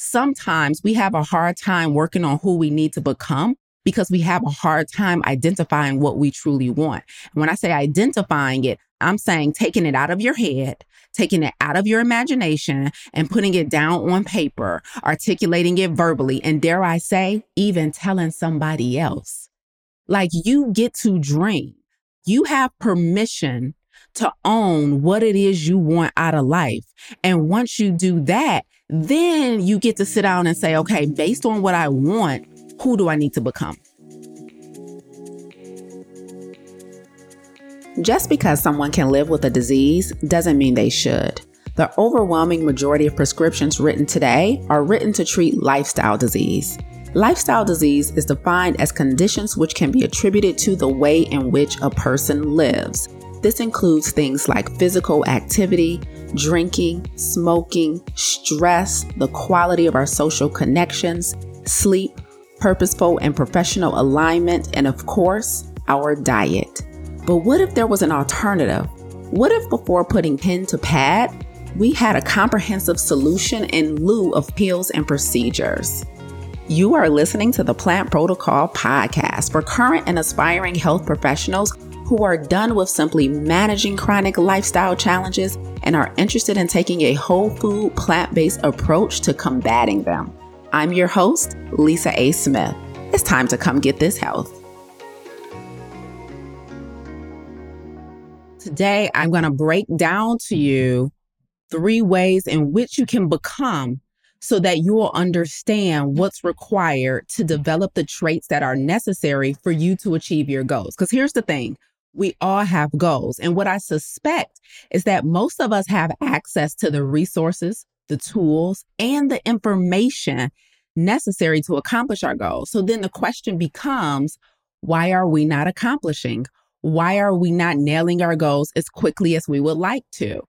sometimes we have a hard time working on who we need to become because we have a hard time identifying what we truly want. And when I say identifying it, I'm saying taking it out of your head, taking it out of your imagination and putting it down on paper, articulating it verbally, and dare I say, even telling somebody else. Like you get to dream. You have permission to own what it is you want out of life. And once you do that, then you get to sit down and say, okay, based on what I want, who do I need to become? Just because someone can live with a disease doesn't mean they should. The overwhelming majority of prescriptions written today are written to treat lifestyle disease. Lifestyle disease is defined as conditions which can be attributed to the way in which a person lives. This includes things like physical activity, drinking, smoking, stress, the quality of our social connections, sleep, purposeful and professional alignment, and of course, our diet. But what if there was an alternative? What if before putting pen to pad, we had a comprehensive solution in lieu of pills and procedures? You are listening to the Plant Protocol podcast for current and aspiring health professionals who are done with simply managing chronic lifestyle challenges and are interested in taking a whole food, plant based approach to combating them. I'm your host, Lisa A. Smith. It's time to come get this health. Today, I'm going to break down to you three ways in which you can become so that you will understand what's required to develop the traits that are necessary for you to achieve your goals. Because here's the thing we all have goals. And what I suspect is that most of us have access to the resources, the tools, and the information necessary to accomplish our goals. So then the question becomes why are we not accomplishing? Why are we not nailing our goals as quickly as we would like to?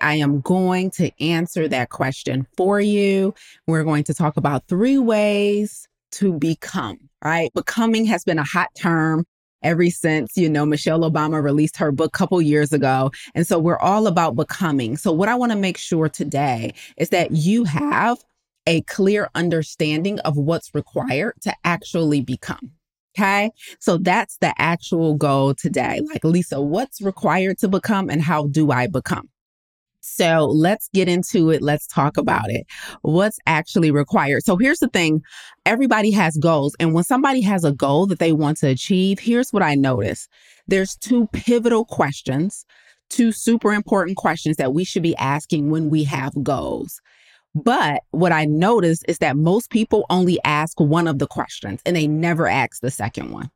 I am going to answer that question for you. We're going to talk about three ways to become, right? Becoming has been a hot term ever since, you know, Michelle Obama released her book a couple years ago. And so we're all about becoming. So what I want to make sure today is that you have a clear understanding of what's required to actually become. Okay. So that's the actual goal today. Like, Lisa, what's required to become and how do I become? So let's get into it. Let's talk about it. What's actually required? So here's the thing everybody has goals. And when somebody has a goal that they want to achieve, here's what I notice there's two pivotal questions, two super important questions that we should be asking when we have goals. But what I notice is that most people only ask one of the questions and they never ask the second one.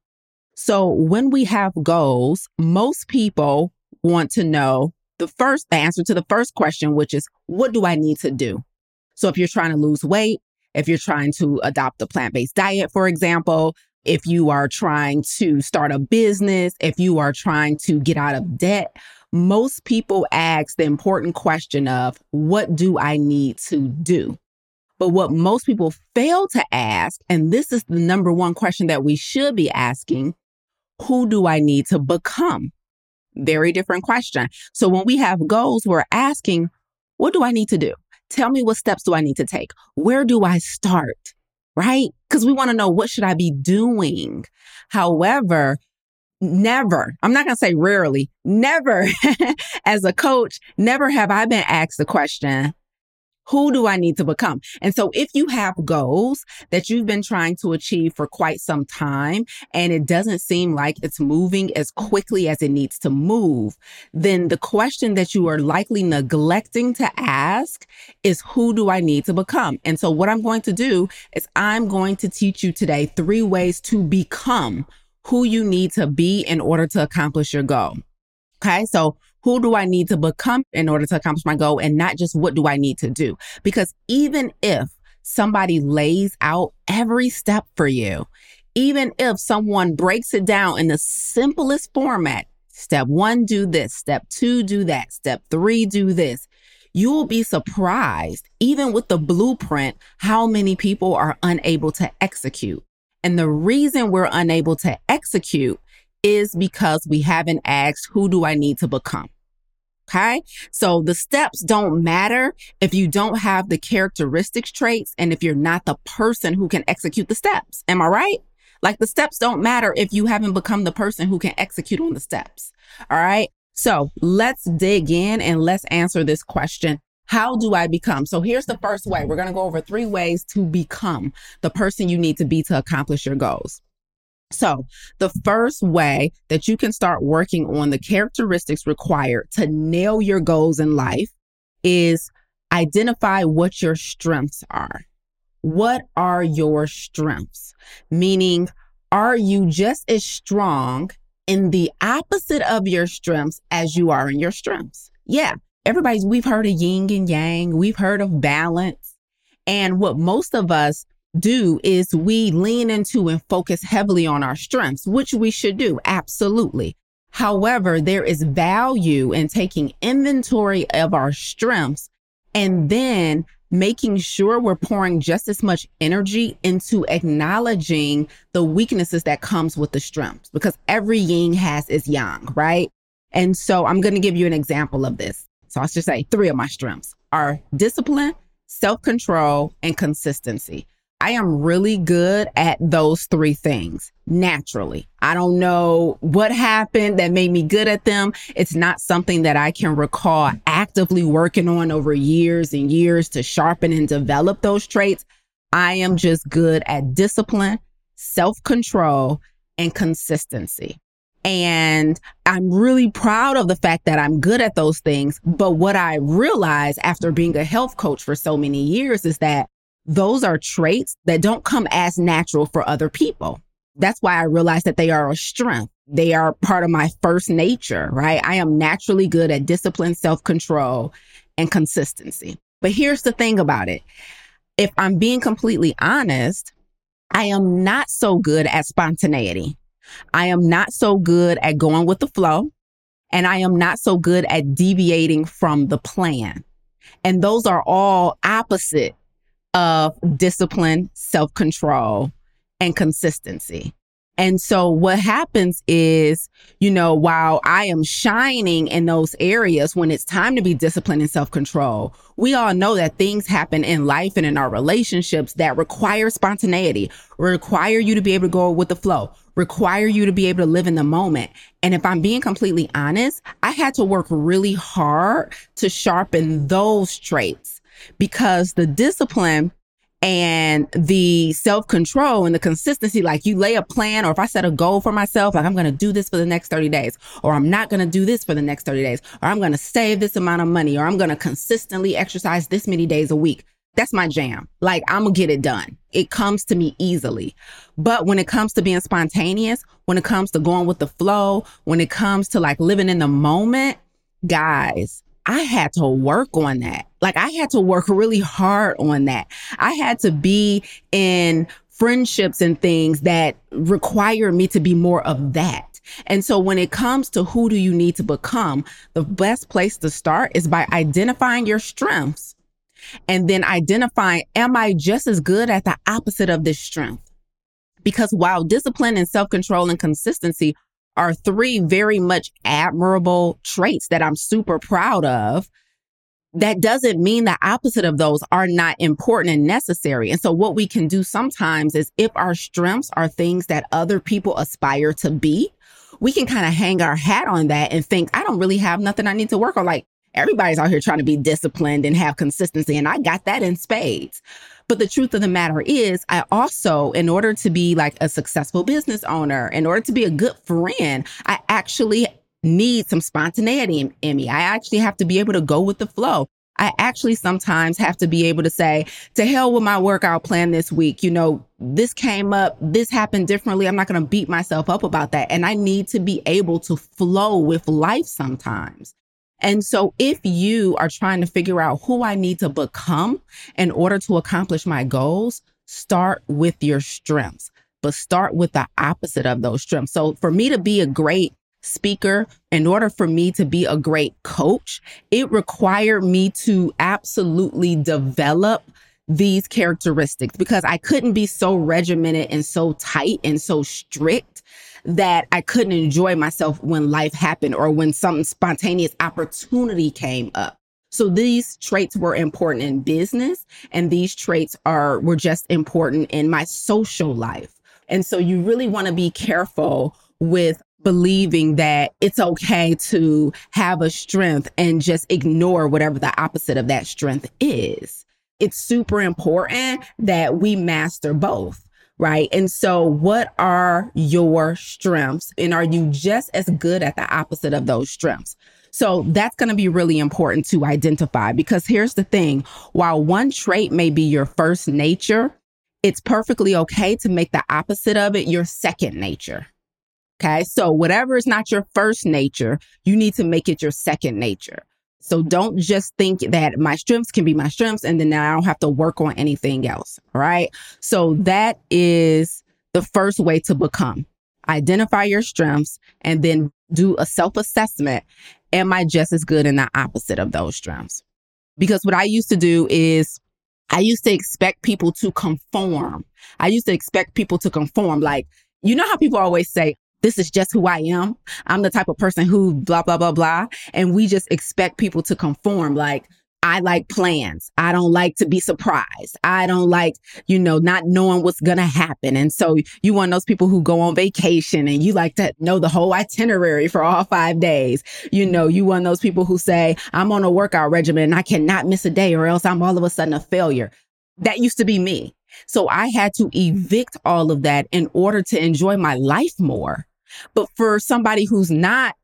So when we have goals, most people want to know the first the answer to the first question, which is, what do I need to do? So if you're trying to lose weight, if you're trying to adopt a plant based diet, for example, if you are trying to start a business, if you are trying to get out of debt, most people ask the important question of, what do I need to do? But what most people fail to ask, and this is the number one question that we should be asking, who do I need to become? Very different question. So when we have goals, we're asking, what do I need to do? Tell me what steps do I need to take? Where do I start? Right? Because we want to know what should I be doing? However, never, I'm not going to say rarely, never as a coach, never have I been asked the question, who do I need to become? And so if you have goals that you've been trying to achieve for quite some time and it doesn't seem like it's moving as quickly as it needs to move, then the question that you are likely neglecting to ask is who do I need to become? And so what I'm going to do is I'm going to teach you today three ways to become who you need to be in order to accomplish your goal. Okay. So who do I need to become in order to accomplish my goal and not just what do I need to do? Because even if somebody lays out every step for you, even if someone breaks it down in the simplest format, step one, do this, step two, do that, step three, do this. You will be surprised, even with the blueprint, how many people are unable to execute. And the reason we're unable to execute is because we haven't asked, who do I need to become? Okay. So the steps don't matter if you don't have the characteristics traits and if you're not the person who can execute the steps. Am I right? Like the steps don't matter if you haven't become the person who can execute on the steps. All right. So let's dig in and let's answer this question. How do I become? So here's the first way. We're going to go over three ways to become the person you need to be to accomplish your goals. So, the first way that you can start working on the characteristics required to nail your goals in life is identify what your strengths are. What are your strengths? Meaning, are you just as strong in the opposite of your strengths as you are in your strengths? Yeah, everybody's, we've heard of yin and yang, we've heard of balance. And what most of us do is we lean into and focus heavily on our strengths, which we should do. Absolutely. However, there is value in taking inventory of our strengths and then making sure we're pouring just as much energy into acknowledging the weaknesses that comes with the strengths because every yin has its yang, right? And so I'm going to give you an example of this. So I'll just say three of my strengths are discipline, self-control, and consistency. I am really good at those three things naturally. I don't know what happened that made me good at them. It's not something that I can recall actively working on over years and years to sharpen and develop those traits. I am just good at discipline, self control, and consistency. And I'm really proud of the fact that I'm good at those things. But what I realized after being a health coach for so many years is that those are traits that don't come as natural for other people. That's why I realized that they are a strength. They are part of my first nature, right? I am naturally good at discipline, self control, and consistency. But here's the thing about it if I'm being completely honest, I am not so good at spontaneity. I am not so good at going with the flow. And I am not so good at deviating from the plan. And those are all opposite of discipline, self control, and consistency. And so what happens is, you know, while I am shining in those areas when it's time to be disciplined and self control, we all know that things happen in life and in our relationships that require spontaneity, require you to be able to go with the flow, require you to be able to live in the moment. And if I'm being completely honest, I had to work really hard to sharpen those traits because the discipline and the self control and the consistency, like you lay a plan, or if I set a goal for myself, like I'm going to do this for the next 30 days, or I'm not going to do this for the next 30 days, or I'm going to save this amount of money, or I'm going to consistently exercise this many days a week. That's my jam. Like I'm going to get it done. It comes to me easily. But when it comes to being spontaneous, when it comes to going with the flow, when it comes to like living in the moment, guys, I had to work on that. Like I had to work really hard on that. I had to be in friendships and things that require me to be more of that. And so when it comes to who do you need to become, the best place to start is by identifying your strengths and then identifying, am I just as good at the opposite of this strength? Because while discipline and self control and consistency are three very much admirable traits that I'm super proud of. That doesn't mean the opposite of those are not important and necessary. And so, what we can do sometimes is if our strengths are things that other people aspire to be, we can kind of hang our hat on that and think, I don't really have nothing I need to work on. Like, everybody's out here trying to be disciplined and have consistency, and I got that in spades. But the truth of the matter is, I also, in order to be like a successful business owner, in order to be a good friend, I actually need some spontaneity in me. I actually have to be able to go with the flow. I actually sometimes have to be able to say, to hell with my workout plan this week. You know, this came up, this happened differently. I'm not going to beat myself up about that. And I need to be able to flow with life sometimes. And so if you are trying to figure out who I need to become in order to accomplish my goals, start with your strengths, but start with the opposite of those strengths. So for me to be a great speaker, in order for me to be a great coach, it required me to absolutely develop these characteristics because I couldn't be so regimented and so tight and so strict that I couldn't enjoy myself when life happened or when some spontaneous opportunity came up. So these traits were important in business and these traits are were just important in my social life. And so you really want to be careful with believing that it's okay to have a strength and just ignore whatever the opposite of that strength is. It's super important that we master both right? And so, what are your strengths? And are you just as good at the opposite of those strengths? So, that's going to be really important to identify because here's the thing while one trait may be your first nature, it's perfectly okay to make the opposite of it your second nature. Okay. So, whatever is not your first nature, you need to make it your second nature. So don't just think that my strengths can be my strengths and then now I don't have to work on anything else. Right. So that is the first way to become. Identify your strengths and then do a self assessment. Am I just as good in the opposite of those strengths? Because what I used to do is I used to expect people to conform. I used to expect people to conform. Like, you know how people always say, this is just who I am. I'm the type of person who blah, blah, blah, blah. And we just expect people to conform. Like, I like plans. I don't like to be surprised. I don't like, you know, not knowing what's going to happen. And so you want those people who go on vacation and you like to know the whole itinerary for all five days. You know, you want those people who say, I'm on a workout regimen and I cannot miss a day or else I'm all of a sudden a failure. That used to be me. So I had to evict all of that in order to enjoy my life more. But for somebody who's not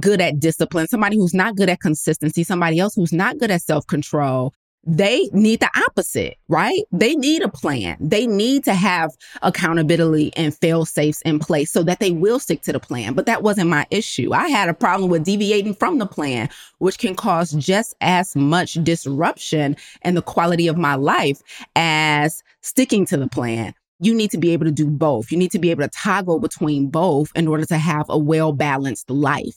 good at discipline, somebody who's not good at consistency, somebody else who's not good at self control, they need the opposite, right? They need a plan. They need to have accountability and fail safes in place so that they will stick to the plan. But that wasn't my issue. I had a problem with deviating from the plan, which can cause just as much disruption in the quality of my life as sticking to the plan you need to be able to do both. You need to be able to toggle between both in order to have a well balanced life.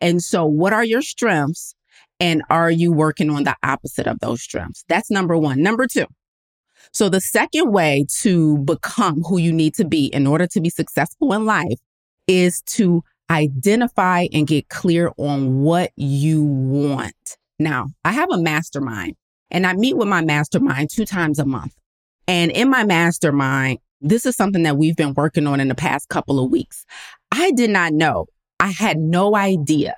And so, what are your strengths? And are you working on the opposite of those strengths? That's number one. Number two. So, the second way to become who you need to be in order to be successful in life is to identify and get clear on what you want. Now, I have a mastermind and I meet with my mastermind two times a month. And in my mastermind, this is something that we've been working on in the past couple of weeks. I did not know, I had no idea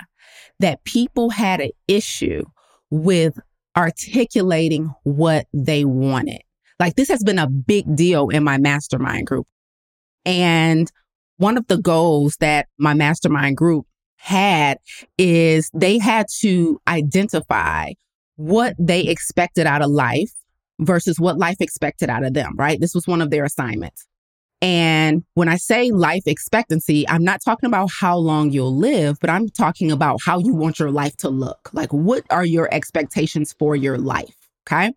that people had an issue with articulating what they wanted. Like this has been a big deal in my mastermind group. And one of the goals that my mastermind group had is they had to identify what they expected out of life versus what life expected out of them, right? This was one of their assignments. And when I say life expectancy, I'm not talking about how long you'll live, but I'm talking about how you want your life to look. Like, what are your expectations for your life? Okay.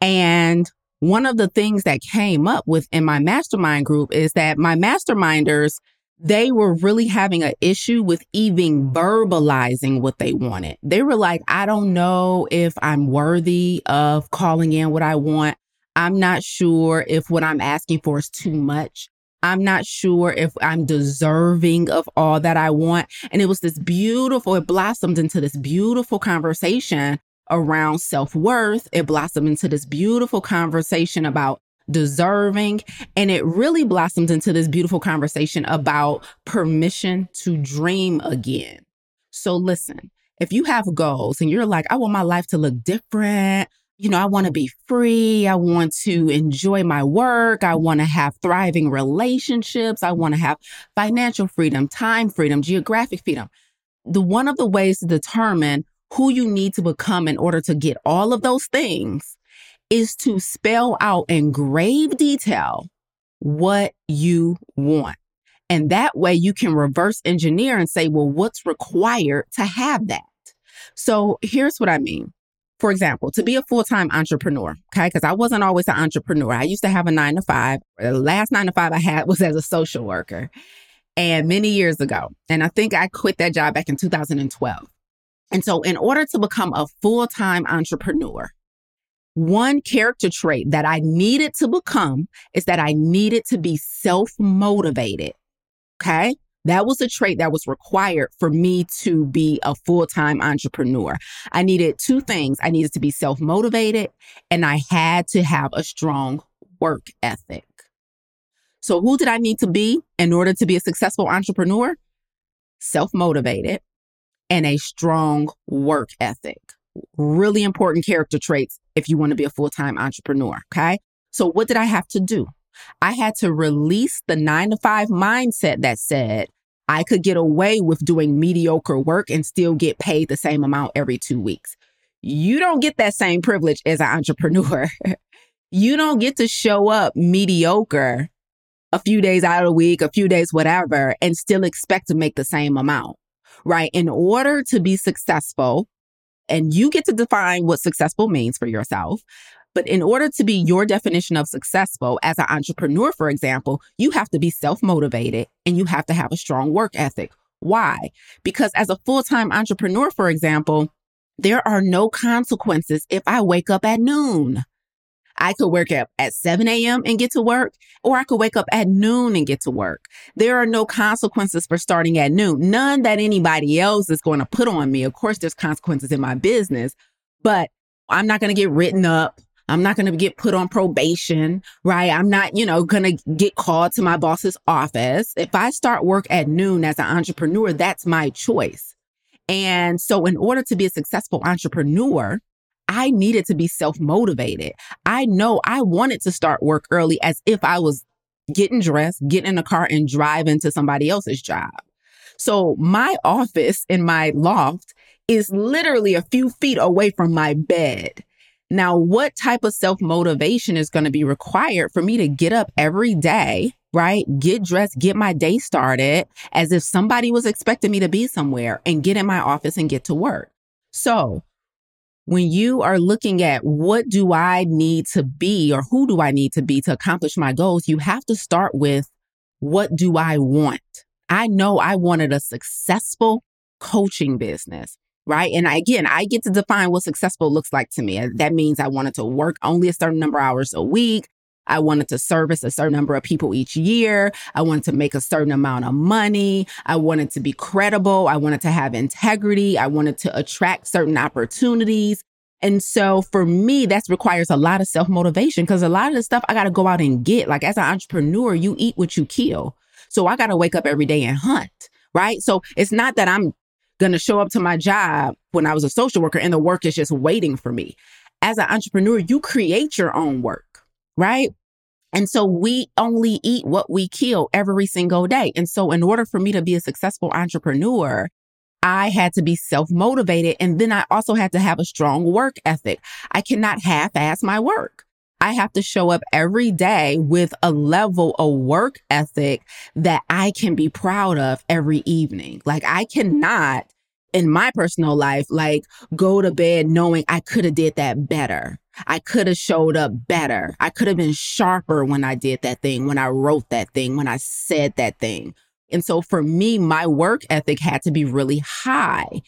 And one of the things that came up with in my mastermind group is that my masterminders they were really having an issue with even verbalizing what they wanted. They were like, I don't know if I'm worthy of calling in what I want. I'm not sure if what I'm asking for is too much. I'm not sure if I'm deserving of all that I want. And it was this beautiful, it blossomed into this beautiful conversation around self worth. It blossomed into this beautiful conversation about deserving. And it really blossomed into this beautiful conversation about permission to dream again. So listen, if you have goals and you're like, I want my life to look different, you know, I want to be free. I want to enjoy my work. I want to have thriving relationships. I want to have financial freedom, time freedom, geographic freedom. The one of the ways to determine who you need to become in order to get all of those things is to spell out in grave detail what you want. And that way you can reverse engineer and say, well, what's required to have that? So here's what I mean. For example, to be a full time entrepreneur, okay, because I wasn't always an entrepreneur. I used to have a nine to five. The last nine to five I had was as a social worker and many years ago. And I think I quit that job back in 2012. And so, in order to become a full time entrepreneur, one character trait that I needed to become is that I needed to be self motivated. Okay. That was a trait that was required for me to be a full time entrepreneur. I needed two things I needed to be self motivated, and I had to have a strong work ethic. So, who did I need to be in order to be a successful entrepreneur? Self motivated and a strong work ethic. Really important character traits if you want to be a full time entrepreneur. Okay. So, what did I have to do? I had to release the nine to five mindset that said I could get away with doing mediocre work and still get paid the same amount every two weeks. You don't get that same privilege as an entrepreneur. you don't get to show up mediocre a few days out of the week, a few days, whatever, and still expect to make the same amount, right? In order to be successful, and you get to define what successful means for yourself, but in order to be your definition of successful as an entrepreneur, for example, you have to be self motivated and you have to have a strong work ethic. Why? Because as a full time entrepreneur, for example, there are no consequences if I wake up at noon. I could work up at 7 a.m. and get to work, or I could wake up at noon and get to work. There are no consequences for starting at noon, none that anybody else is going to put on me. Of course, there's consequences in my business, but I'm not going to get written up. I'm not going to get put on probation, right? I'm not, you know, going to get called to my boss's office. If I start work at noon as an entrepreneur, that's my choice. And so, in order to be a successful entrepreneur, I needed to be self motivated. I know I wanted to start work early as if I was getting dressed, getting in a car, and driving to somebody else's job. So, my office in my loft is literally a few feet away from my bed. Now, what type of self motivation is going to be required for me to get up every day, right? Get dressed, get my day started as if somebody was expecting me to be somewhere and get in my office and get to work. So, when you are looking at what do I need to be or who do I need to be to accomplish my goals, you have to start with what do I want? I know I wanted a successful coaching business right? And I, again, I get to define what successful looks like to me. That means I wanted to work only a certain number of hours a week. I wanted to service a certain number of people each year. I wanted to make a certain amount of money. I wanted to be credible. I wanted to have integrity. I wanted to attract certain opportunities. And so for me, that requires a lot of self motivation because a lot of the stuff I got to go out and get. Like as an entrepreneur, you eat what you kill. So I got to wake up every day and hunt right? So it's not that I'm going to show up to my job when I was a social worker and the work is just waiting for me. As an entrepreneur, you create your own work, right? And so we only eat what we kill every single day. And so in order for me to be a successful entrepreneur, I had to be self motivated. And then I also had to have a strong work ethic. I cannot half ass my work. I have to show up every day with a level of work ethic that I can be proud of every evening. Like I cannot in my personal life, like go to bed knowing I could have did that better. I could have showed up better. I could have been sharper when I did that thing, when I wrote that thing, when I said that thing. And so for me, my work ethic had to be really high.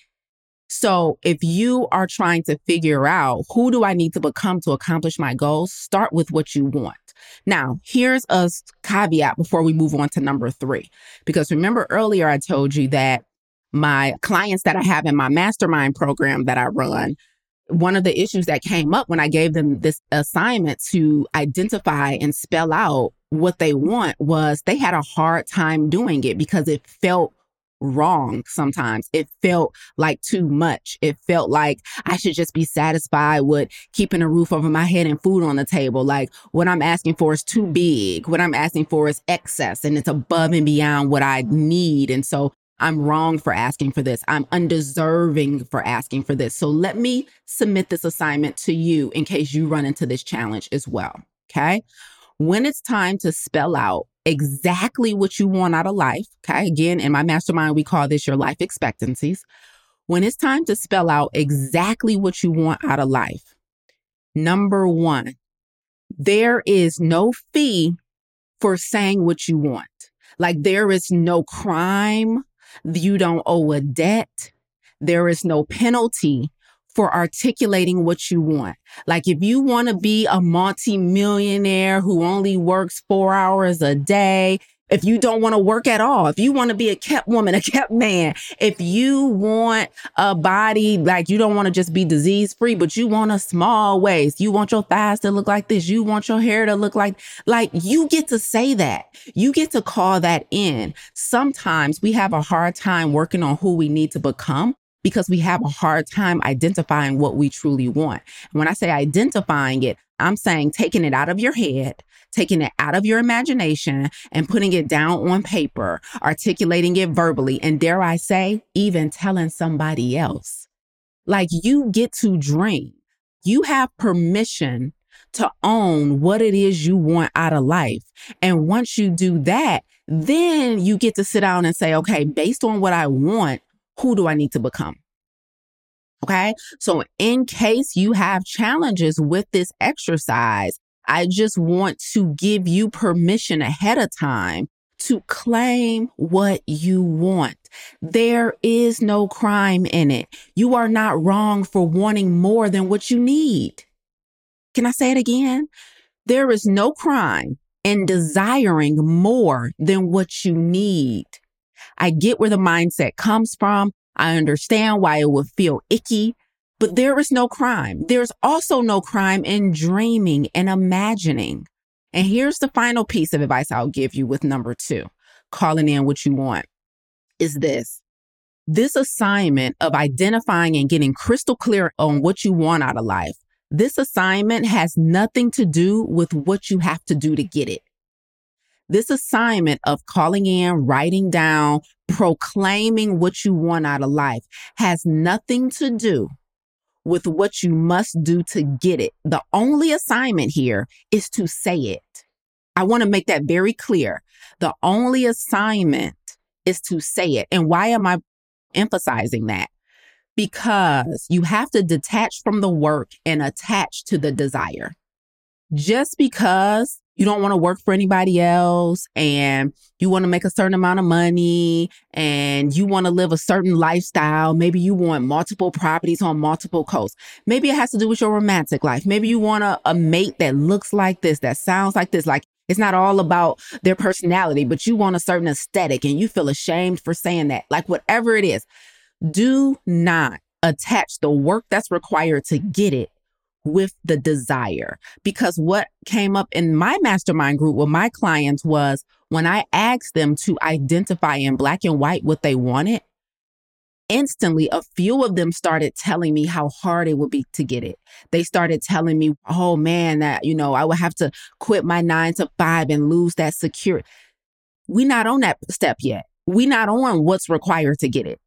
So if you are trying to figure out who do I need to become to accomplish my goals, start with what you want. Now, here's a caveat before we move on to number three. Because remember earlier, I told you that my clients that I have in my mastermind program that I run, one of the issues that came up when I gave them this assignment to identify and spell out what they want was they had a hard time doing it because it felt wrong sometimes. It felt like too much. It felt like I should just be satisfied with keeping a roof over my head and food on the table. Like what I'm asking for is too big. What I'm asking for is excess and it's above and beyond what I need. And so I'm wrong for asking for this. I'm undeserving for asking for this. So let me submit this assignment to you in case you run into this challenge as well. Okay. When it's time to spell out exactly what you want out of life. Okay. Again, in my mastermind, we call this your life expectancies. When it's time to spell out exactly what you want out of life, number one, there is no fee for saying what you want. Like there is no crime. You don't owe a debt. There is no penalty for articulating what you want. Like if you want to be a multi-millionaire who only works four hours a day, if you don't want to work at all, if you want to be a kept woman, a kept man, if you want a body like you don't want to just be disease free, but you want a small waist, you want your thighs to look like this, you want your hair to look like, like you get to say that. You get to call that in. Sometimes we have a hard time working on who we need to become because we have a hard time identifying what we truly want. And when I say identifying it, I'm saying taking it out of your head, taking it out of your imagination and putting it down on paper, articulating it verbally, and dare I say, even telling somebody else. Like you get to dream. You have permission to own what it is you want out of life. And once you do that, then you get to sit down and say, okay, based on what I want, who do I need to become? Okay. So in case you have challenges with this exercise, I just want to give you permission ahead of time to claim what you want. There is no crime in it. You are not wrong for wanting more than what you need. Can I say it again? There is no crime in desiring more than what you need. I get where the mindset comes from. I understand why it would feel icky but there is no crime. There's also no crime in dreaming and imagining. And here's the final piece of advice I'll give you with number two calling in what you want is this. This assignment of identifying and getting crystal clear on what you want out of life, this assignment has nothing to do with what you have to do to get it. This assignment of calling in, writing down, proclaiming what you want out of life has nothing to do with what you must do to get it. The only assignment here is to say it. I want to make that very clear. The only assignment is to say it. And why am I emphasizing that? Because you have to detach from the work and attach to the desire. Just because you don't want to work for anybody else and you want to make a certain amount of money and you want to live a certain lifestyle. Maybe you want multiple properties on multiple coasts. Maybe it has to do with your romantic life. Maybe you want a, a mate that looks like this, that sounds like this. Like it's not all about their personality, but you want a certain aesthetic and you feel ashamed for saying that. Like whatever it is, do not attach the work that's required to get it with the desire. Because what came up in my mastermind group with my clients was when I asked them to identify in black and white what they wanted, instantly a few of them started telling me how hard it would be to get it. They started telling me, oh man, that, you know, I would have to quit my nine to five and lose that security. We're not on that step yet. We're not on what's required to get it.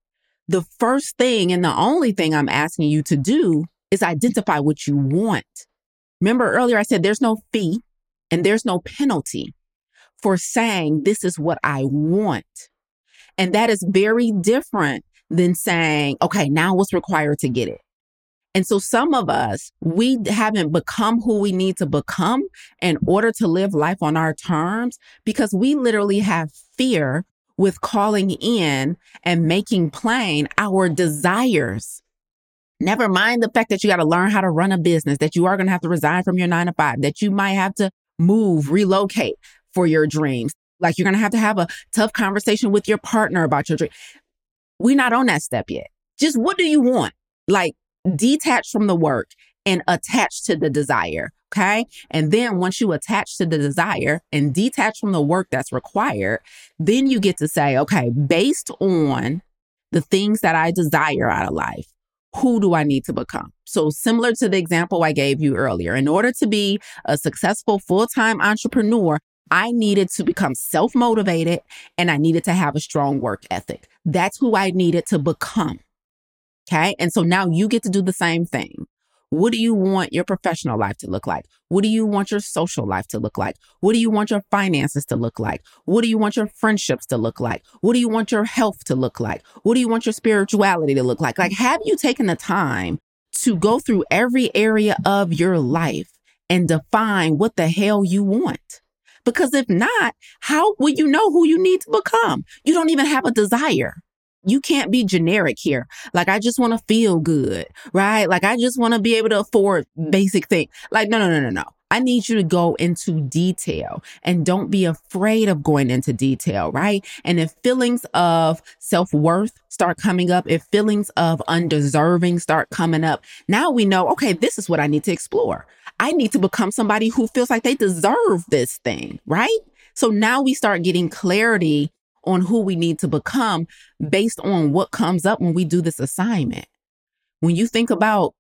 The first thing and the only thing I'm asking you to do is identify what you want. Remember earlier, I said there's no fee and there's no penalty for saying this is what I want. And that is very different than saying, okay, now what's required to get it? And so some of us, we haven't become who we need to become in order to live life on our terms because we literally have fear with calling in and making plain our desires Never mind the fact that you got to learn how to run a business, that you are going to have to resign from your nine to five, that you might have to move, relocate for your dreams. Like you're going to have to have a tough conversation with your partner about your dream. We're not on that step yet. Just what do you want? Like detach from the work and attach to the desire. Okay. And then once you attach to the desire and detach from the work that's required, then you get to say, okay, based on the things that I desire out of life, who do I need to become? So, similar to the example I gave you earlier, in order to be a successful full time entrepreneur, I needed to become self motivated and I needed to have a strong work ethic. That's who I needed to become. Okay. And so now you get to do the same thing. What do you want your professional life to look like? What do you want your social life to look like? What do you want your finances to look like? What do you want your friendships to look like? What do you want your health to look like? What do you want your spirituality to look like? Like, have you taken the time to go through every area of your life and define what the hell you want? Because if not, how will you know who you need to become? You don't even have a desire. You can't be generic here. Like, I just want to feel good, right? Like, I just want to be able to afford basic things. Like, no, no, no, no, no. I need you to go into detail and don't be afraid of going into detail, right? And if feelings of self worth start coming up, if feelings of undeserving start coming up, now we know, okay, this is what I need to explore. I need to become somebody who feels like they deserve this thing, right? So now we start getting clarity on who we need to become based on what comes up when we do this assignment. When you think about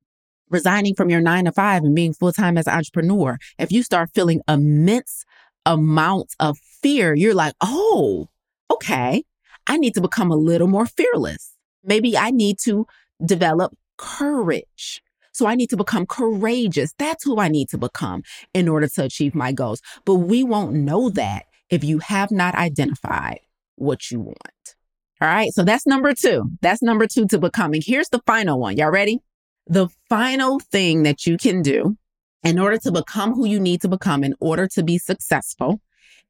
resigning from your nine to five and being full time as an entrepreneur, if you start feeling immense amounts of fear, you're like, oh, okay, I need to become a little more fearless. Maybe I need to develop courage. So I need to become courageous. That's who I need to become in order to achieve my goals. But we won't know that if you have not identified what you want. All right. So that's number two. That's number two to becoming. Here's the final one. Y'all ready? The final thing that you can do in order to become who you need to become, in order to be successful,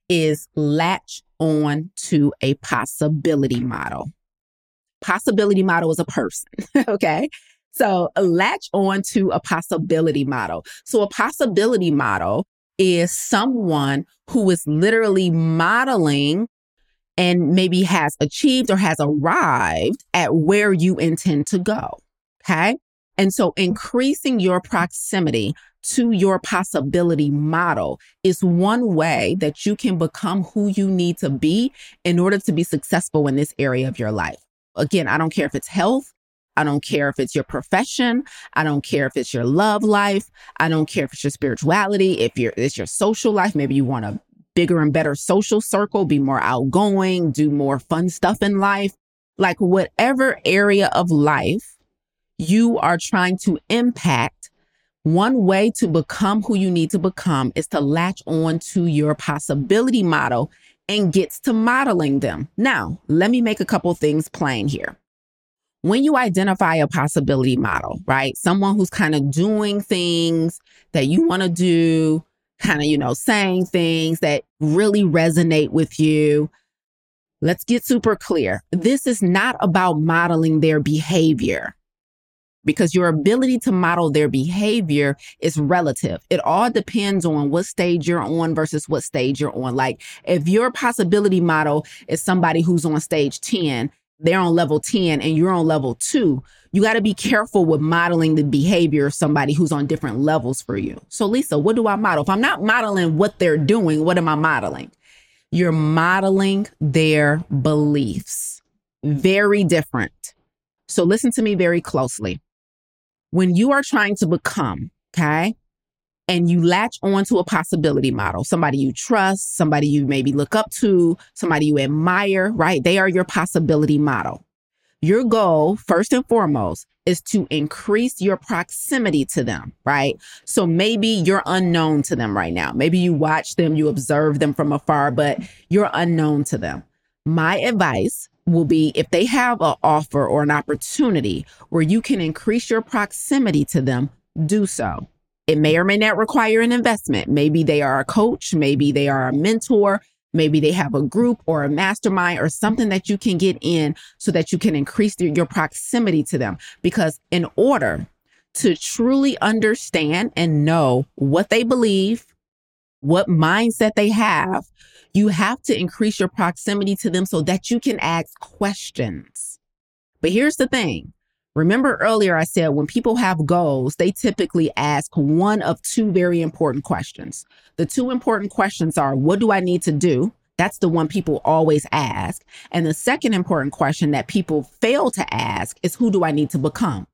is latch on to a possibility model. Possibility model is a person. okay. So latch on to a possibility model. So a possibility model is someone who is literally modeling and maybe has achieved or has arrived at where you intend to go. Okay. And so increasing your proximity to your possibility model is one way that you can become who you need to be in order to be successful in this area of your life. Again, I don't care if it's health. I don't care if it's your profession. I don't care if it's your love life. I don't care if it's your spirituality, if you're, it's your social life. Maybe you want a bigger and better social circle, be more outgoing, do more fun stuff in life. Like whatever area of life you are trying to impact, one way to become who you need to become is to latch on to your possibility model and gets to modeling them. Now, let me make a couple things plain here. When you identify a possibility model, right? Someone who's kind of doing things that you want to do, kind of, you know, saying things that really resonate with you. Let's get super clear. This is not about modeling their behavior because your ability to model their behavior is relative. It all depends on what stage you're on versus what stage you're on. Like if your possibility model is somebody who's on stage 10, they're on level 10 and you're on level 2, you got to be careful with modeling the behavior of somebody who's on different levels for you. So Lisa, what do I model? If I'm not modeling what they're doing, what am I modeling? You're modeling their beliefs. Very different. So listen to me very closely when you are trying to become, okay, and you latch onto a possibility model, somebody you trust, somebody you maybe look up to, somebody you admire, right? They are your possibility model. Your goal, first and foremost, is to increase your proximity to them, right? So maybe you're unknown to them right now. Maybe you watch them, you observe them from afar, but you're unknown to them. My advice will be if they have an offer or an opportunity where you can increase your proximity to them, do so. It may or may not require an investment. Maybe they are a coach, maybe they are a mentor, maybe they have a group or a mastermind or something that you can get in so that you can increase your proximity to them. Because in order to truly understand and know what they believe, what mindset they have, you have to increase your proximity to them so that you can ask questions. But here's the thing. Remember earlier, I said when people have goals, they typically ask one of two very important questions. The two important questions are What do I need to do? That's the one people always ask. And the second important question that people fail to ask is Who do I need to become?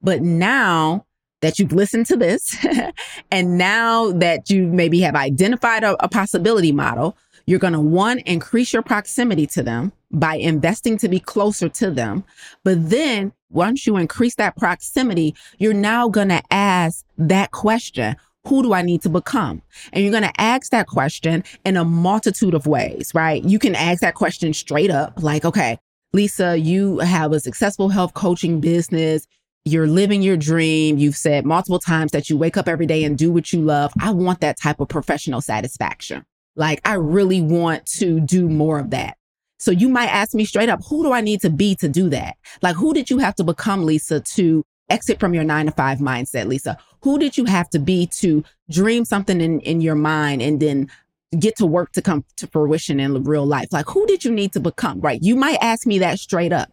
But now that you've listened to this, and now that you maybe have identified a, a possibility model, you're going to one, increase your proximity to them by investing to be closer to them. But then once you increase that proximity, you're now going to ask that question. Who do I need to become? And you're going to ask that question in a multitude of ways, right? You can ask that question straight up, like, okay, Lisa, you have a successful health coaching business you're living your dream. You've said multiple times that you wake up every day and do what you love. I want that type of professional satisfaction. Like, I really want to do more of that. So you might ask me straight up, who do I need to be to do that? Like, who did you have to become, Lisa, to exit from your nine to five mindset, Lisa? who did you have to be to dream something in, in your mind and then get to work to come to fruition in real life? Like, who did you need to become? Right. You might ask me that straight up,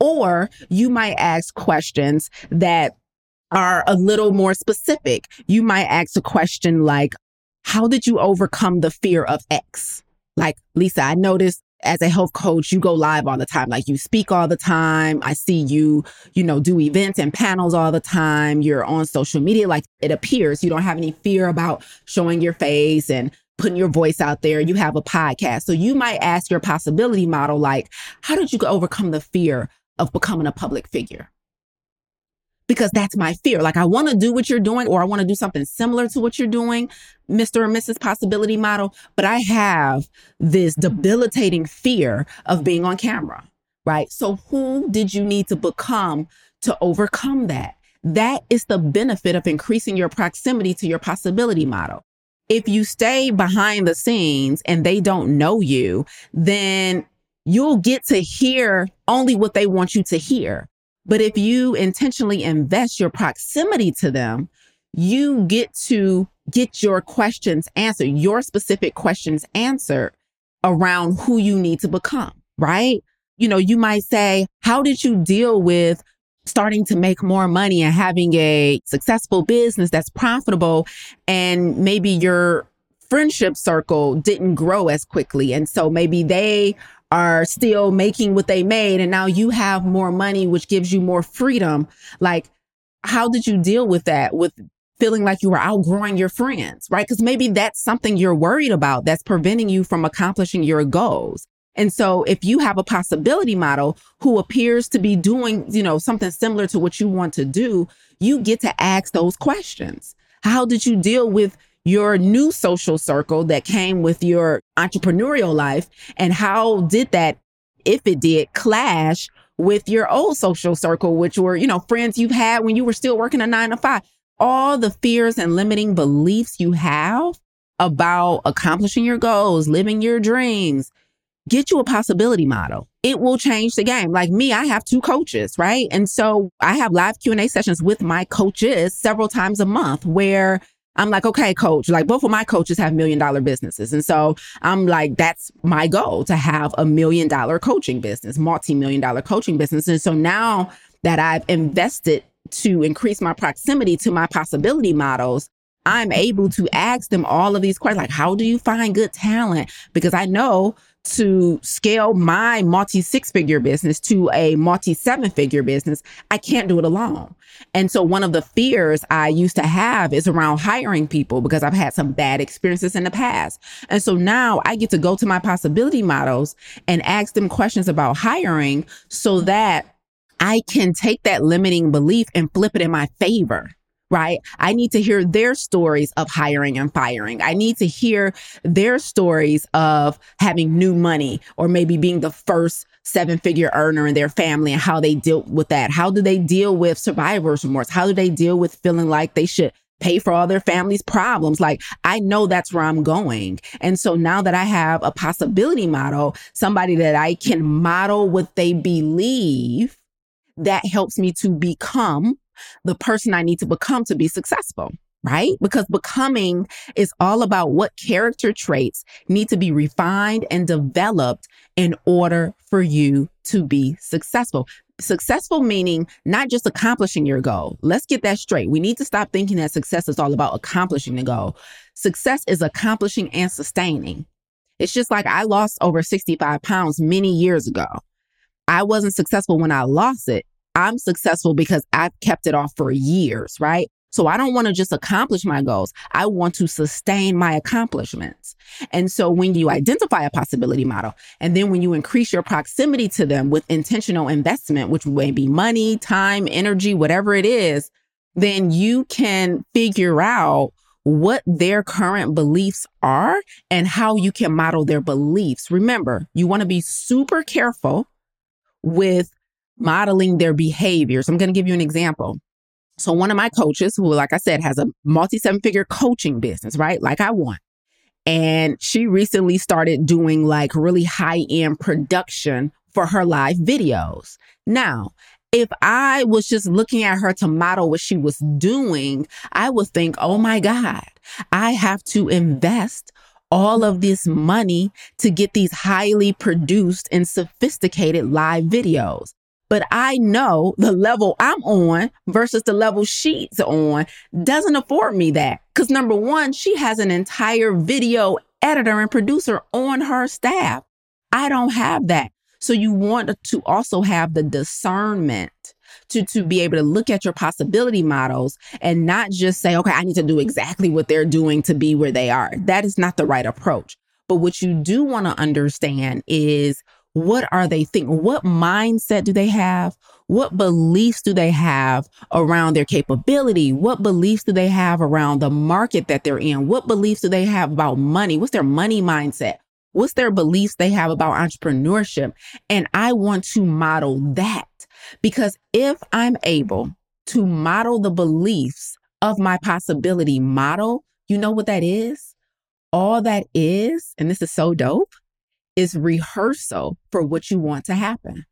or you might ask questions that are a little more specific. You might ask a question like, how did you overcome the fear of X? Like, Lisa, I noticed as a health coach, you go live all the time. Like you speak all the time. I see you, you know, do events and panels all the time. You're on social media. Like it appears you don't have any fear about showing your face and putting your voice out there. You have a podcast. So you might ask your possibility model, like, how did you overcome the fear of becoming a public figure? Because that's my fear. Like I want to do what you're doing or I want to do something similar to what you're doing, Mr. or Mrs. Possibility Model, but I have this debilitating fear of being on camera, right? So who did you need to become to overcome that? That is the benefit of increasing your proximity to your possibility model. If you stay behind the scenes and they don't know you, then you'll get to hear only what they want you to hear. But if you intentionally invest your proximity to them, you get to get your questions answered, your specific questions answered around who you need to become, right? You know, you might say, how did you deal with starting to make more money and having a successful business that's profitable and maybe your friendship circle didn't grow as quickly. And so maybe they are still making what they made and now you have more money which gives you more freedom. Like how did you deal with that with feeling like you were outgrowing your friends right? Because maybe that's something you're worried about that's preventing you from accomplishing your goals. And so if you have a possibility model who appears to be doing you know something similar to what you want to do you get to ask those questions. How did you deal with your new social circle that came with your entrepreneurial life and how did that if it did clash with your old social circle which were you know friends you've had when you were still working a 9 to 5 all the fears and limiting beliefs you have about accomplishing your goals living your dreams get you a possibility model. It will change the game. Like me i have two coaches right? And so i have live q&a sessions with my coaches several times a month where I'm like, okay, coach, like both of my coaches have million dollar businesses. And so I'm like, that's my goal to have a million dollar coaching business, multi million dollar coaching business. And so now that I've invested to increase my proximity to my possibility models, I'm able to ask them all of these questions like, how do you find good talent? Because I know to scale my multi six figure business to a multi seven figure business, I can't do it alone. And so one of the fears I used to have is around hiring people because I've had some bad experiences in the past. And so now I get to go to my possibility models and ask them questions about hiring so that I can take that limiting belief and flip it in my favor right? I need to hear their stories of hiring and firing. I need to hear their stories of having new money or maybe being the first seven figure earner in their family and how they deal with that. How do they deal with survivor's remorse? How do they deal with feeling like they should pay for all their family's problems. Like I know that's where I'm going. And so now that I have a possibility model, somebody that I can model what they believe, that helps me to become the person I need to become to be successful right? Because becoming is all about what character traits need to be refined and developed in order for you to be successful. Successful meaning not just accomplishing your goal. Let's get that straight. We need to stop thinking that success is all about accomplishing the goal. Success is accomplishing and sustaining. It's just like I lost over 65 pounds many years ago. I wasn't successful when I lost it. I'm successful because I've kept it off for years, right? So I don't want to just accomplish my goals. I want to sustain my accomplishments. And so when you identify a possibility model, and then when you increase your proximity to them with intentional investment, which may be money, time, energy, whatever it is, then you can figure out what their current beliefs are and how you can model their beliefs. Remember, you want to be super careful with modeling their behaviors. I'm going to give you an example. So one of my coaches, who, like I said, has a multi seven figure coaching business, right? Like I want. And she recently started doing like really high end production for her live videos. Now, If I was just looking at her to model what she was doing, I would think, oh my God, I have to invest all of this money to get these highly produced and sophisticated live videos. But I know the level I'm on versus the level she's on doesn't afford me that. Because number one, she has an entire video editor and producer on her staff. I don't have that. So you want to also have the discernment to, to be able to look at your possibility models and not just say, okay, I need to do exactly what they're doing to be where they are. That is not the right approach. But what you do want to understand is what are they thinking? What mindset do they have? What beliefs do they have around their capability? What beliefs do they have around the market that they're in? What beliefs do they have about money? What's their money mindset? What's their beliefs they have about entrepreneurship? And I want to model that because if I'm able to model the beliefs of my possibility model, you know what that is? All that is, and this is so dope, is rehearsal for what you want to happen.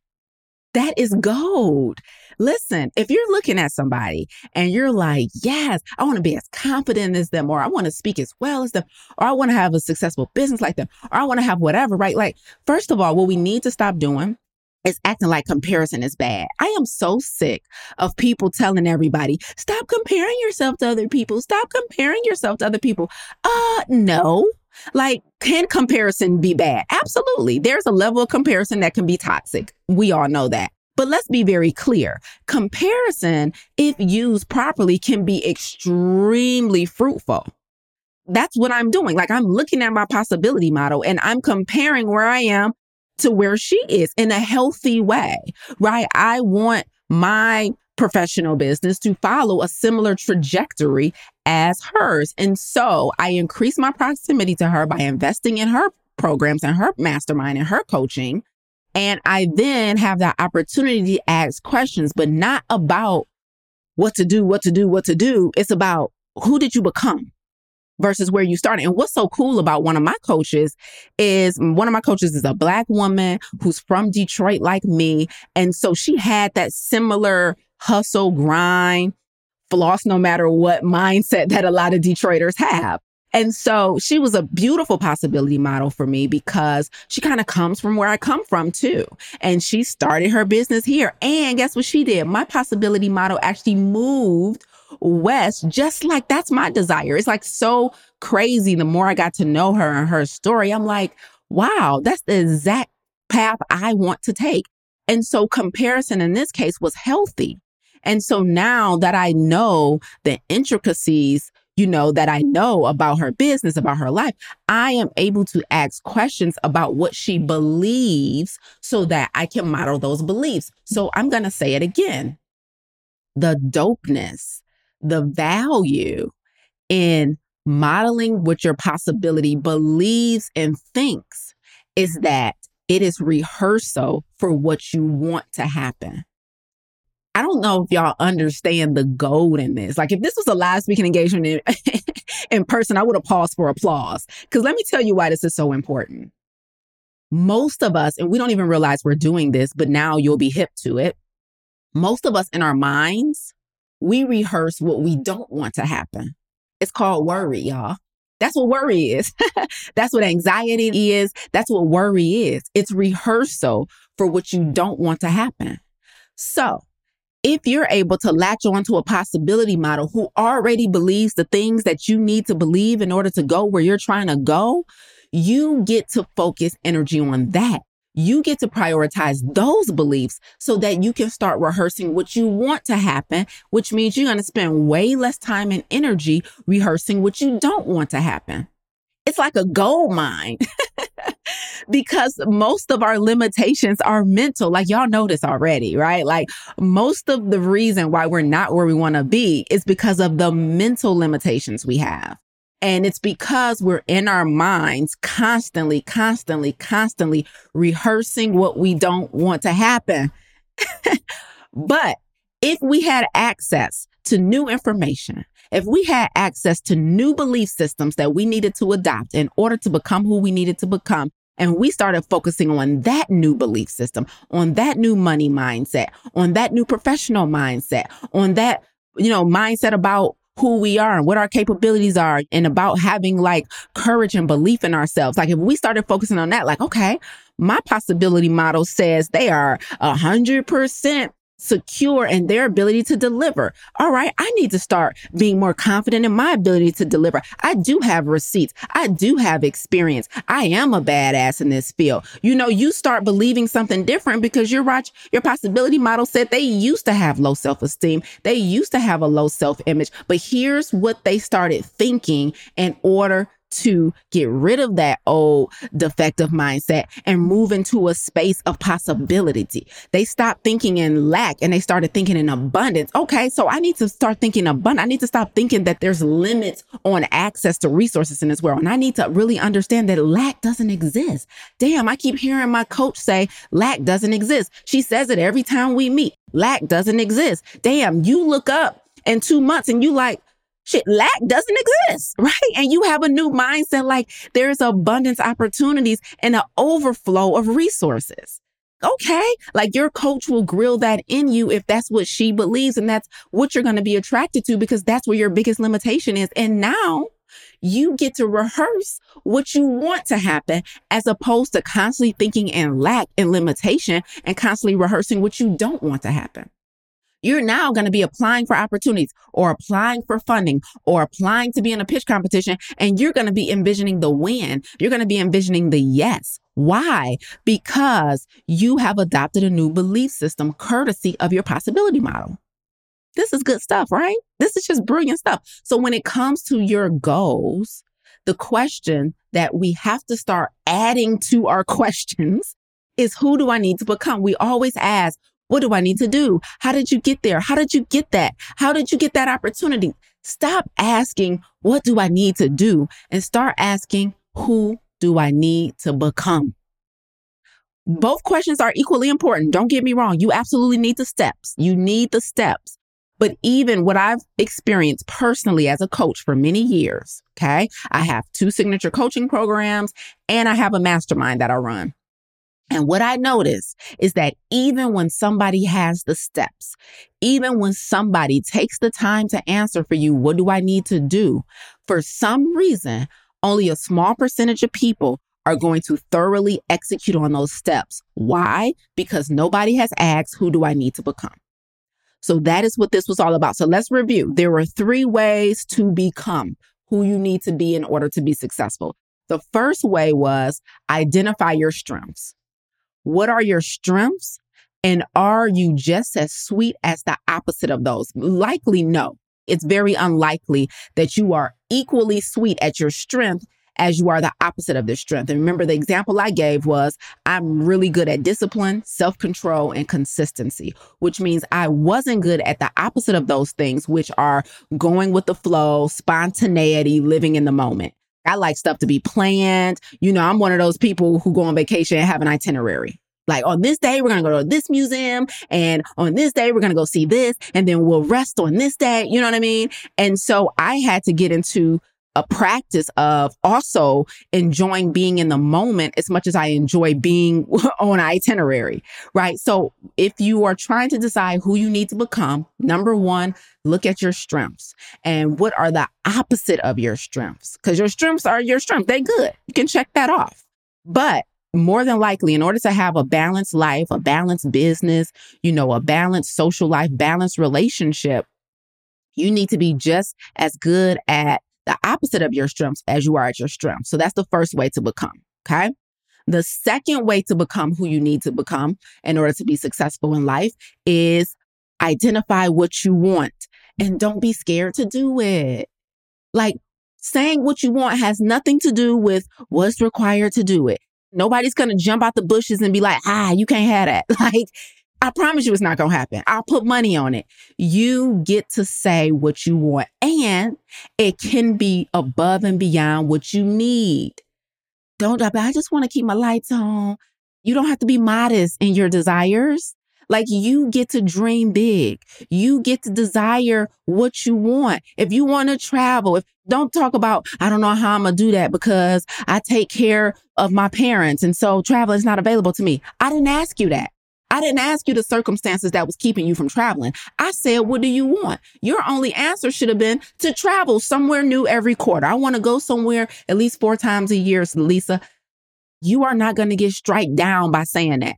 That is gold. Listen, if you're looking at somebody and you're like, yes, I want to be as confident as them, or I want to speak as well as them, or I want to have a successful business like them, or I want to have whatever, right? Like, first of all, what we need to stop doing is acting like comparison is bad. I am so sick of people telling everybody, stop comparing yourself to other people. Stop comparing yourself to other people. Uh, no. Like, can comparison be bad? Absolutely. There's a level of comparison that can be toxic. We all know that. But let's be very clear. Comparison, if used properly, can be extremely fruitful. That's what I'm doing. Like I'm looking at my possibility model and I'm comparing where I am to where she is in a healthy way, right? I want my professional business to follow a similar trajectory as hers. And so I increase my proximity to her by investing in her programs and her mastermind and her coaching. And I then have that opportunity to ask questions, but not about what to do, what to do, what to do. It's about who did you become? versus where you started. And what's so cool about one of my coaches is one of my coaches is a black woman who's from Detroit like me. And so she had that similar hustle, grind, floss no matter what mindset that a lot of Detroiters have. And so she was a beautiful possibility model for me because she kind of comes from where I come from too. And she started her business here. And guess what she did? My possibility model actually moved west, just like that's my desire. It's like so crazy. The more I got to know her and her story, I'm like, wow, that's the exact path I want to take. And so comparison in this case was healthy. And so now that I know the intricacies, you know, that I know about her business, about her life, I am able to ask questions about what she believes so that I can model those beliefs. So I'm going to say it again. The dopeness, the value in modeling what your possibility believes and thinks is that it is rehearsal for what you want to happen. I don't know if y'all understand the gold in this. Like, if this was a live speaking engagement in, in person, I would have paused for applause. Because let me tell you why this is so important. Most of us, and we don't even realize we're doing this, but now you'll be hip to it. Most of us in our minds, we rehearse what we don't want to happen. It's called worry, y'all. That's what worry is. That's what anxiety is. That's what worry is. It's rehearsal for what you don't want to happen. So if you're able to latch onto a possibility model who already believes the things that you need to believe in order to go where you're trying to go, you get to focus energy on that. You get to prioritize those beliefs so that you can start rehearsing what you want to happen, which means you're going to spend way less time and energy rehearsing what you don't want to happen. It's like a gold mine. because most of our limitations are mental. Like y'all know this already, right? Like most of the reason why we're not where we want to be is because of the mental limitations we have. And it's because we're in our minds constantly, constantly, constantly rehearsing what we don't want to happen. but if we had access to new information, if we had access to new belief systems that we needed to adopt in order to become who we needed to become, And we started focusing on that new belief system, on that new money mindset, on that new professional mindset, on that, you know, mindset about who we are and what our capabilities are and about having like courage and belief in ourselves. Like if we started focusing on that, like, okay, my possibility model says they are a hundred percent secure in their ability to deliver. All right, I need to start being more confident in my ability to deliver. I do have receipts. I do have experience. I am a badass in this field. You know, you start believing something different because your watch, your possibility model said they used to have low self-esteem. They used to have a low self-image, but here's what they started thinking in order to get rid of that old defective mindset and move into a space of possibility. They stopped thinking in lack and they started thinking in abundance. Okay, so I need to start thinking abundant. I need to stop thinking that there's limits on access to resources in this world. And I need to really understand that lack doesn't exist. Damn, I keep hearing my coach say lack doesn't exist. She says it every time we meet. Lack doesn't exist. Damn, you look up in two months and you like, shit, lack doesn't exist, right? And you have a new mindset like there's abundance opportunities and an overflow of resources. Okay. Like your coach will grill that in you if that's what she believes and that's what you're going to be attracted to because that's where your biggest limitation is. And now you get to rehearse what you want to happen as opposed to constantly thinking in lack and limitation and constantly rehearsing what you don't want to happen. You're now going to be applying for opportunities or applying for funding or applying to be in a pitch competition. And you're going to be envisioning the win. You're going to be envisioning the yes. Why? Because you have adopted a new belief system courtesy of your possibility model. This is good stuff, right? This is just brilliant stuff. So when it comes to your goals, the question that we have to start adding to our questions is who do I need to become? We always ask, what do I need to do? How did you get there? How did you get that? How did you get that opportunity? Stop asking, what do I need to do? And start asking, who do I need to become? Both questions are equally important. Don't get me wrong. You absolutely need the steps. You need the steps. But even what I've experienced personally as a coach for many years, okay, I have two signature coaching programs and I have a mastermind that I run. And what I notice is that even when somebody has the steps, even when somebody takes the time to answer for you, what do I need to do? For some reason, only a small percentage of people are going to thoroughly execute on those steps. Why? Because nobody has asked, who do I need to become? So that is what this was all about. So let's review. There were three ways to become who you need to be in order to be successful. The first way was identify your strengths. What are your strengths? And are you just as sweet as the opposite of those? Likely no. It's very unlikely that you are equally sweet at your strength as you are the opposite of this strength. And remember, the example I gave was I'm really good at discipline, self control, and consistency, which means I wasn't good at the opposite of those things, which are going with the flow, spontaneity, living in the moment. I like stuff to be planned. You know, I'm one of those people who go on vacation and have an itinerary. Like on this day, we're going to go to this museum and on this day, we're going to go see this and then we'll rest on this day. You know what I mean? And so I had to get into a practice of also enjoying being in the moment as much as I enjoy being on itinerary, right? So if you are trying to decide who you need to become, number one, look at your strengths and what are the opposite of your strengths? Because your strengths are your strengths. They good. You can check that off. But more than likely, in order to have a balanced life, a balanced business, you know, a balanced social life, balanced relationship, you need to be just as good at the opposite of your strengths as you are at your strengths. So that's the first way to become. Okay. The second way to become who you need to become in order to be successful in life is identify what you want and don't be scared to do it. Like saying what you want has nothing to do with what's required to do it. Nobody's going to jump out the bushes and be like, ah, you can't have that. Like I promise you it's not going to happen. I'll put money on it. You get to say what you want and it can be above and beyond what you need. Don't, I just want to keep my lights on. You don't have to be modest in your desires. Like you get to dream big. You get to desire what you want. If you want to travel, if don't talk about, I don't know how I'm to do that because I take care of my parents. And so travel is not available to me. I didn't ask you that. I didn't ask you the circumstances that was keeping you from traveling. I said, what do you want? Your only answer should have been to travel somewhere new every quarter. I want to go somewhere at least four times a year, Lisa. You are not going to get strike down by saying that.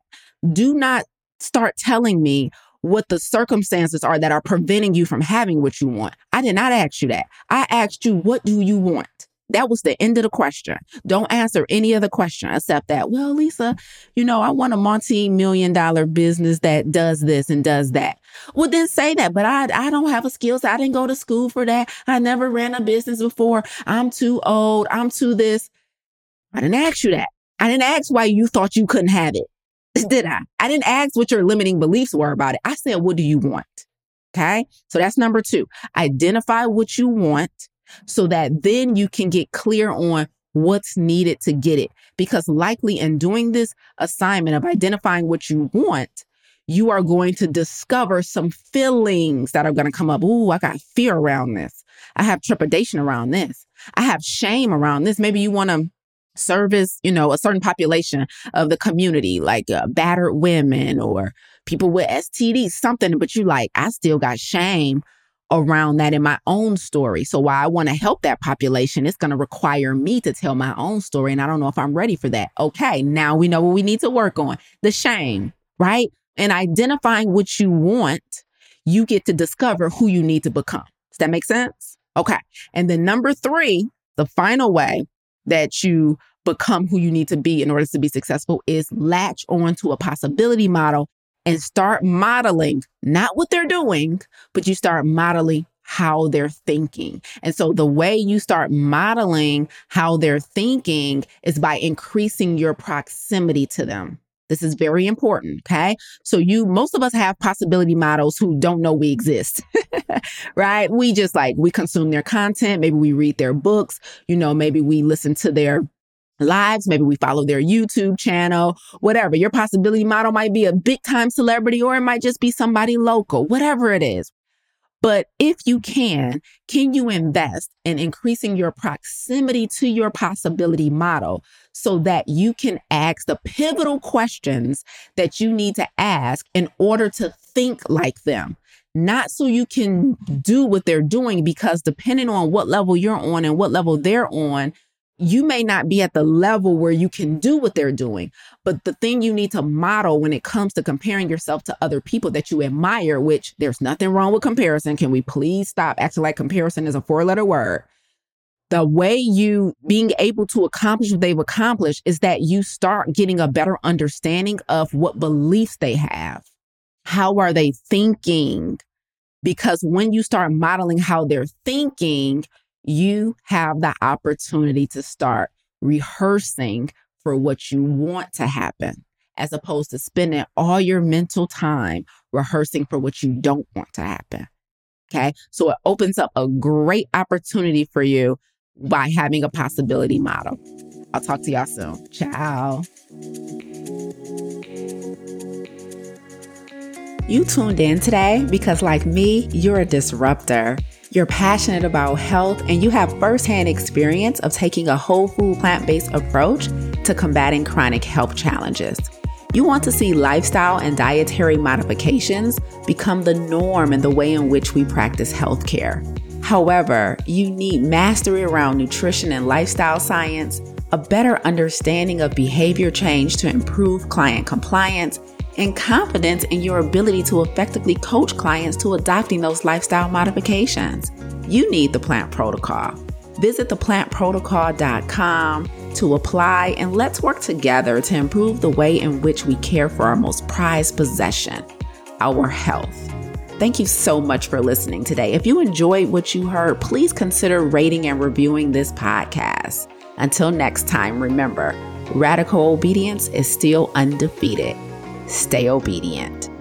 Do not start telling me what the circumstances are that are preventing you from having what you want. I did not ask you that. I asked you, what do you want? That was the end of the question. Don't answer any other question except that, well, Lisa, you know, I want a multi million dollar business that does this and does that. Well, then say that, but I, I don't have a skills. I didn't go to school for that. I never ran a business before. I'm too old. I'm too this. I didn't ask you that. I didn't ask why you thought you couldn't have it. Did I? I didn't ask what your limiting beliefs were about it. I said, what do you want? Okay. So that's number two. Identify what you want so that then you can get clear on what's needed to get it. Because likely in doing this assignment of identifying what you want, you are going to discover some feelings that are going to come up. Ooh, I got fear around this. I have trepidation around this. I have shame around this. Maybe you want to service, you know, a certain population of the community, like uh, battered women or people with STDs, something, but you like, I still got shame around that in my own story. So while I want to help that population, it's going to require me to tell my own story. And I don't know if I'm ready for that. Okay, now we know what we need to work on the shame, right? And identifying what you want, you get to discover who you need to become. Does that make sense? Okay. And then number three, the final way that you become who you need to be in order to be successful is latch on to a possibility model and start modeling not what they're doing, but you start modeling how they're thinking. And so the way you start modeling how they're thinking is by increasing your proximity to them. This is very important. Okay. So you, most of us have possibility models who don't know we exist, right? We just like, we consume their content. Maybe we read their books, you know, maybe we listen to their lives. Maybe we follow their YouTube channel, whatever. Your possibility model might be a big time celebrity or it might just be somebody local, whatever it is. But if you can, can you invest in increasing your proximity to your possibility model so that you can ask the pivotal questions that you need to ask in order to think like them? Not so you can do what they're doing, because depending on what level you're on and what level they're on, you may not be at the level where you can do what they're doing, but the thing you need to model when it comes to comparing yourself to other people that you admire, which there's nothing wrong with comparison. Can we please stop acting like comparison is a four letter word? The way you being able to accomplish what they've accomplished is that you start getting a better understanding of what beliefs they have. How are they thinking? Because when you start modeling how they're thinking, you have the opportunity to start rehearsing for what you want to happen as opposed to spending all your mental time rehearsing for what you don't want to happen. Okay. So it opens up a great opportunity for you by having a possibility model. I'll talk to y'all soon. Ciao. You tuned in today because, like me, you're a disruptor. You're passionate about health and you have firsthand experience of taking a whole food plant based approach to combating chronic health challenges. You want to see lifestyle and dietary modifications become the norm in the way in which we practice healthcare. However, you need mastery around nutrition and lifestyle science, a better understanding of behavior change to improve client compliance, and confidence in your ability to effectively coach clients to adopting those lifestyle modifications. You need the plant protocol. Visit theplantprotocol.com to apply and let's work together to improve the way in which we care for our most prized possession, our health. Thank you so much for listening today. If you enjoyed what you heard, please consider rating and reviewing this podcast. Until next time, remember, radical obedience is still undefeated stay obedient.